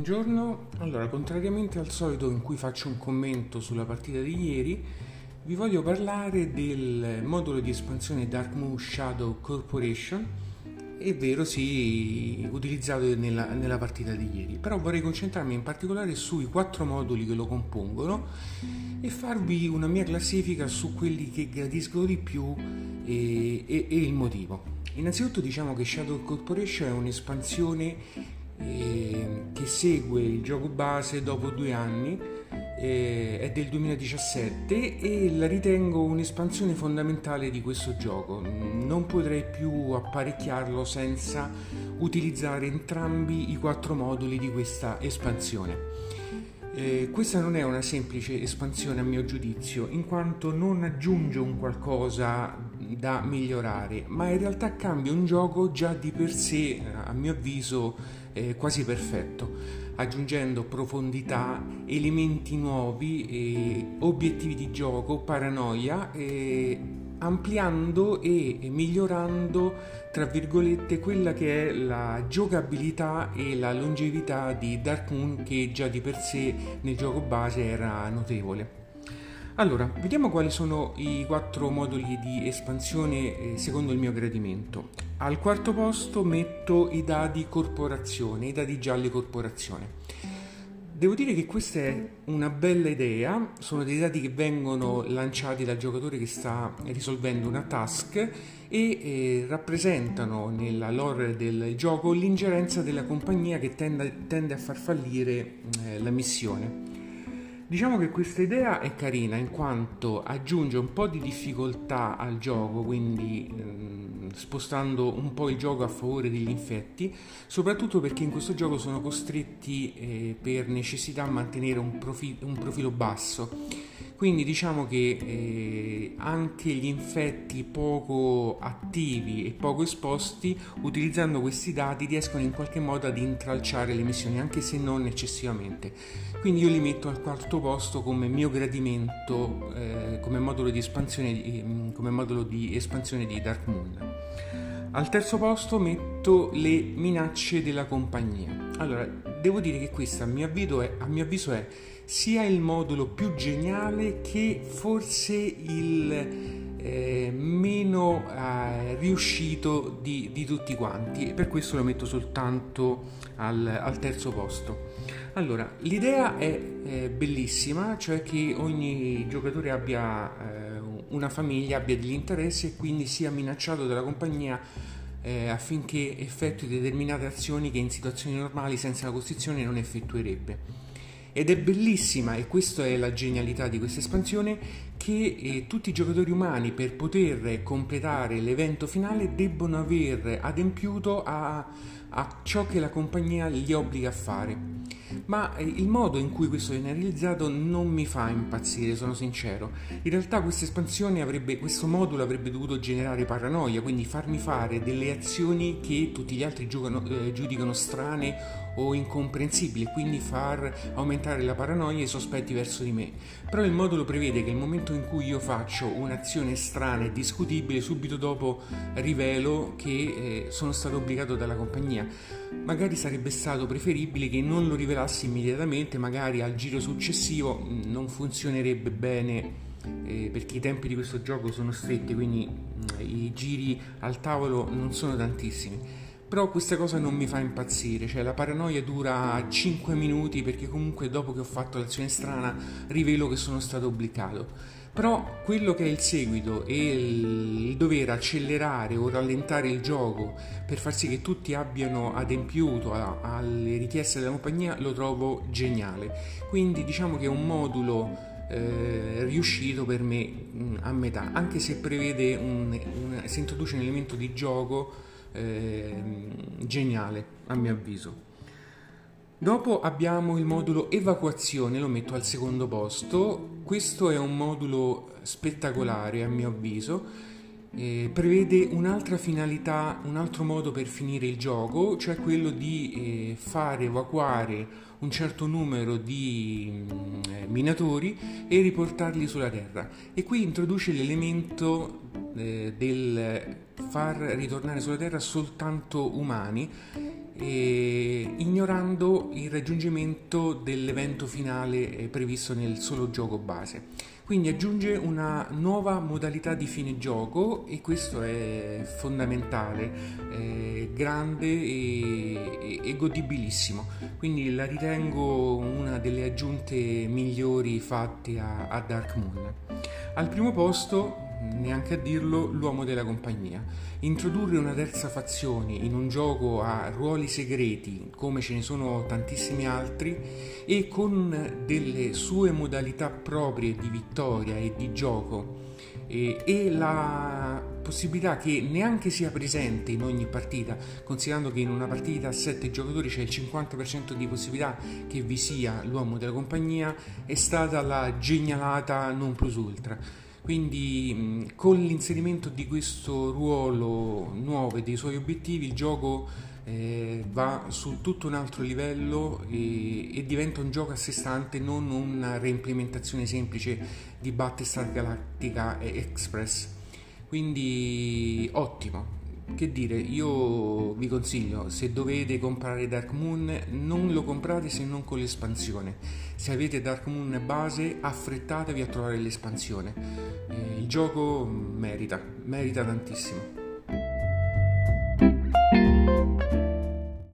buongiorno. Allora, contrariamente al solito in cui faccio un commento sulla partita di ieri, vi voglio parlare del modulo di espansione Dark Moon Shadow Corporation, è vero sì, utilizzato nella, nella, partita di ieri, però vorrei concentrarmi in particolare sui quattro moduli che lo compongono e farvi una mia classifica su quelli che gradisco di più e, e, e il motivo. Innanzitutto diciamo che Shadow Corporation è un'espansione eh, che segue il gioco base dopo due anni, eh, è del 2017 e la ritengo un'espansione fondamentale di questo gioco. Non potrei più apparecchiarlo senza utilizzare entrambi i quattro moduli di questa espansione. Eh, questa non è una semplice espansione a mio giudizio, in quanto non aggiunge un qualcosa da migliorare, ma in realtà cambia un gioco già di per sé, a mio avviso, eh, quasi perfetto, aggiungendo profondità, elementi nuovi, eh, obiettivi di gioco, paranoia, eh, ampliando e migliorando, tra virgolette, quella che è la giocabilità e la longevità di Dark Moon che già di per sé nel gioco base era notevole. Allora, vediamo quali sono i quattro moduli di espansione eh, secondo il mio gradimento. Al quarto posto metto i dadi corporazione, i dadi gialli corporazione. Devo dire che questa è una bella idea, sono dei dati che vengono lanciati dal giocatore che sta risolvendo una task e eh, rappresentano nella lore del gioco l'ingerenza della compagnia che tende, tende a far fallire eh, la missione. Diciamo che questa idea è carina in quanto aggiunge un po' di difficoltà al gioco, quindi ehm, spostando un po' il gioco a favore degli infetti, soprattutto perché in questo gioco sono costretti eh, per necessità a mantenere un, profi- un profilo basso quindi diciamo che eh, anche gli infetti poco attivi e poco esposti, utilizzando questi dati, riescono in qualche modo ad intralciare le missioni, anche se non eccessivamente. Quindi io li metto al quarto posto come mio gradimento, eh, come, modulo di eh, come modulo di espansione di Dark Moon. Al terzo posto metto le minacce della compagnia. Allora, devo dire che questa a mio avviso è, a mio avviso è sia il modulo più geniale che forse il meno eh, riuscito di, di, tutti quanti e per questo lo metto soltanto al, al terzo posto. Allora, l'idea è eh, bellissima, cioè che ogni giocatore abbia eh, una famiglia, abbia degli interessi e quindi sia minacciato dalla compagnia eh, affinché effettui determinate azioni che in situazioni normali senza la Costituzione non effettuerebbe. Ed è bellissima, e questa è la genialità di questa espansione, che eh, tutti i giocatori umani per poter completare l'evento finale debbono aver adempiuto a, a ciò che la compagnia gli obbliga a fare ma eh, il modo in cui questo viene realizzato non mi fa impazzire, sono sincero. In realtà questa espansione avrebbe, questo modulo avrebbe dovuto generare paranoia, quindi farmi fare delle azioni che tutti gli altri giocano, eh, giudicano strane o incomprensibili, quindi far aumentare la paranoia e i sospetti verso di me. Però il modulo prevede che nel momento in cui io faccio un'azione strana e discutibile, subito dopo rivelo che eh, sono stato obbligato dalla compagnia. Magari sarebbe stato preferibile che non lo rivelassi immediatamente, magari al giro successivo mm, non funzionerebbe bene eh, perché i tempi di questo gioco sono stretti, quindi mm, i giri al tavolo non sono tantissimi. Però questa cosa non mi fa impazzire, cioè la paranoia dura 5 minuti perché comunque dopo che ho fatto l'azione strana rivelo che sono stato obbligato. Però quello che è il seguito e il dover accelerare o rallentare il gioco per far sì che tutti abbiano adempiuto alle richieste della compagnia lo trovo geniale. Quindi diciamo che è un modulo eh, riuscito per me mh, a metà, anche se prevede un, un, si introduce un elemento di gioco eh, geniale a mio avviso. Dopo abbiamo il modulo evacuazione, lo metto al secondo posto. Questo è un modulo spettacolare a mio avviso. Eh, prevede un'altra finalità, un altro modo per finire il gioco, cioè quello di eh, fare evacuare un certo numero di mm, eh, minatori e riportarli sulla Terra. E qui introduce l'elemento eh, del far ritornare sulla Terra soltanto umani ignorando il raggiungimento dell'evento finale eh, previsto nel solo gioco base. Quindi aggiunge una nuova modalità di fine gioco e questo è fondamentale, è grande e, e, godibilissimo. Quindi la ritengo una delle aggiunte migliori fatte a, a Dark Moon. Al primo posto neanche a dirlo, l'uomo della compagnia. Introdurre una terza fazione in un gioco a ruoli segreti, come ce ne sono tantissimi altri, e con delle sue modalità proprie di vittoria e di gioco, e, e la possibilità che neanche sia presente in ogni partita, considerando che in una partita a 7 giocatori c'è il 50% di possibilità che vi sia l'uomo della compagnia, è stata la genialata non plus ultra quindi con l'inserimento di questo ruolo nuovo e dei suoi obiettivi il gioco eh, va su tutto un altro livello e, e, diventa un gioco a sé stante, non una reimplementazione semplice di Battlestar Galactica Express. Quindi ottimo, che dire, io vi consiglio, se dovete comprare Dark Moon, non lo comprate se non con l'espansione. Se avete Dark Moon base, affrettatevi a trovare l'espansione. Eh, il gioco merita, merita tantissimo.